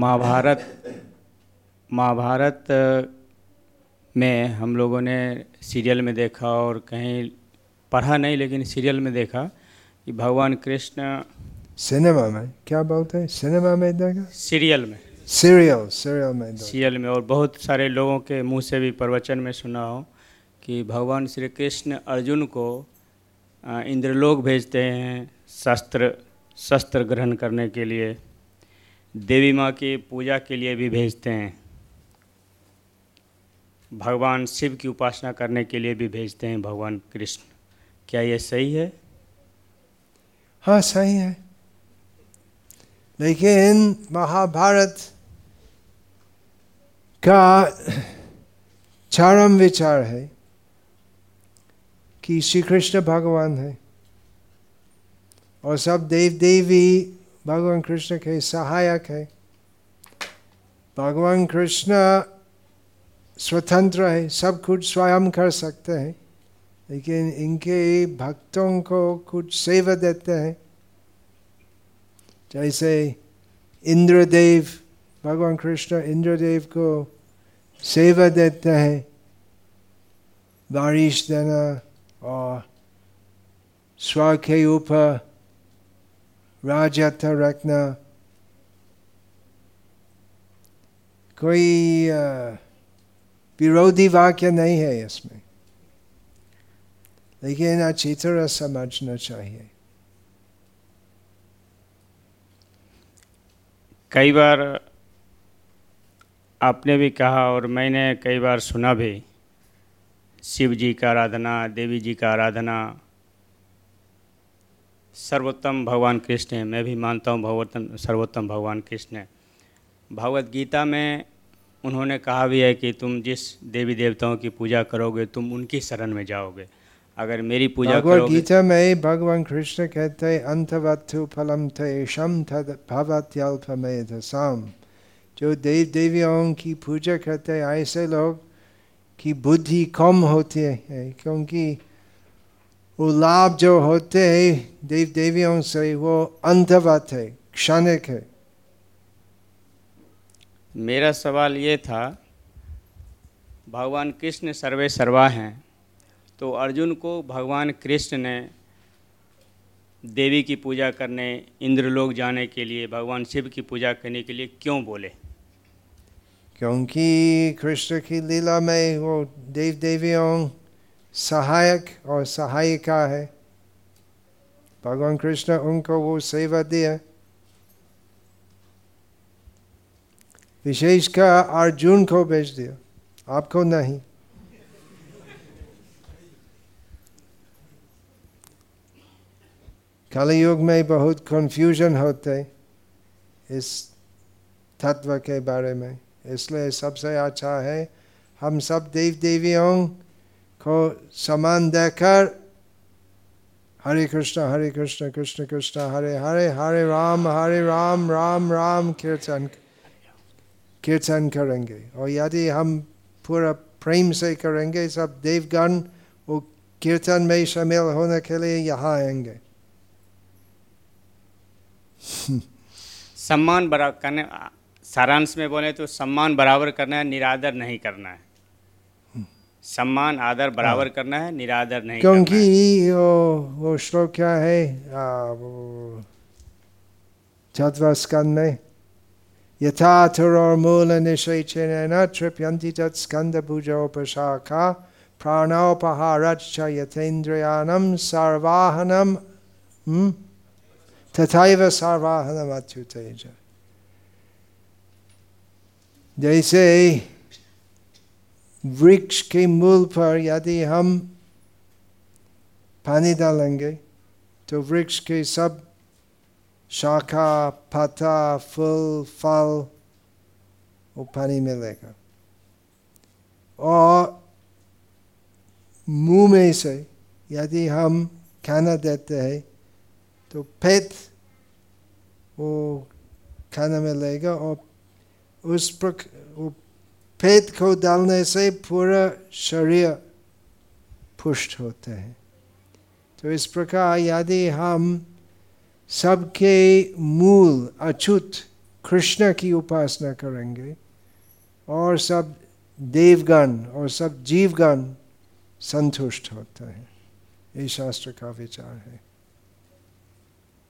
महाभारत महाभारत में हम लोगों ने सीरियल में देखा और कहीं पढ़ा नहीं लेकिन सीरियल में देखा कि भगवान कृष्ण सिनेमा में? क्या बोलते हैं? सिनेमा में देखा? सीरियल में। सीरियल सीरियल में सीरियल में और बहुत सारे लोगों के मुँह से भी प्रवचन में सुना हो कि भगवान श्री कृष्ण अर्जुन को इंद्रलोक भेजते हैं शस्त्र शस्त्र ग्रहण करने के लिए। देवी माँ की पूजा के लिए भी भेजते हैं। भगवान शिव की उपासना करने के लिए भी भेजते हैं भगवान कृष्ण। क्या ये सही है? हाँ सही है। लेकिन महाभारत का चरम विचार है कि श्री कृष्ण भगवान है और सब देव देवी भगवान कृष्ण के सहायक है भगवान कृष्ण स्वतंत्र है सब कुछ स्वयं कर सकते हैं लेकिन इनके भक्तों को कुछ सेवा देते हैं जैसे इंद्रदेव भगवान कृष्ण इंद्रदेव को सेवा देते हैं बारिश देना और स्व के ऊपर रखना कोई विरोधी वाक्य नहीं है इसमें लेकिन अच्छी तरह समझना चाहिए कई बार आपने भी कहा और मैंने कई बार सुना भी शिव जी का आराधना देवी जी का आराधना सर्वोत्तम भगवान कृष्ण है। मैं भी मानता हूँ भगवतम सर्वोत्तम भगवान कृष्ण है। भगवत गीता में उन्होंने कहा भी है कि तुम जिस देवी देवताओं की पूजा करोगे तुम उनकी शरण में जाओगे। अगर मेरी पूजा करोगे गीता में भगवान कृष्ण कहते हैं अंतवत्थु फलम तेषम तद भवत्यल्पमेधसाम जो देव देवियों की पूजा करते हैं ऐसे लोग की बुद्धि कम होती है क्योंकि वो लाभ जो होते हैं देव देवियों से वो अंतवत है क्षणिक है। मेरा सवाल ये था भगवान कृष्ण सर्वे सर्वा हैं तो अर्जुन को भगवान कृष्ण ने देवी की पूजा करने इंद्रलोक जाने के लिए भगवान शिव की पूजा करने के लिए क्यों बोले? क्योंकि कृष्ण की लीला में वो देव देवियों सहायक और सहायिका है। भगवान कृष्ण उनको वो सेवा दिया विशेषकर अर्जुन को भेज दिया। आपको नहीं। कलयुग में बहुत कंफ्यूजन होते इस तत्व के बारे में। इसलिए सबसे अच्छा है, हम सब देव देवियों को समान देकर हरे कृष्ण हरे कृष्ण कृष्ण कृष्ण, हरे हरे हरे राम हरे राम राम राम कीर्तन कीर्तन करेंगे। और यदि हम पूरा प्रेम से करेंगे, सब देवगण वो कीर्तन में शामिल होने के लिए यहाँ आएँगे। सम्मान बराबर करने, सारांश में बोले तो सम्मान बराबर करना है, निरादर नहीं करना है। सम्मान आदर बराबर हाँ। करना है निरादर नहीं क्योंकि वो वो श्लोक क्या है चतवा स्कंद में यथा तुरोर्मूल निषेचन तृप्यन्ति तत् स्कंद भुजोपशाखा प्राणोपहारच्च यथेन्द्रियाणं सर्वाहनं हम्म? तथैव सर्वाहनम जैसे वृक्ष के मूल पर यदि हम पानी डालेंगे तो वृक्ष के सब शाखा, पत्ता, फूल, फल, वो पानी मिलेगा। और मुँह में से यदि हम खाना देते हैं तो पेट वो खाना मिलेगा और उस प्रक, वो पेट को डालने से पूरा शरीर पुष्ट होते हैं। तो इस प्रकार यदि हम सबके मूल अछूत कृष्ण की उपासना करेंगे और सब देवगण और सब जीवगण संतुष्ट होते हैं, ये शास्त्र का विचार है।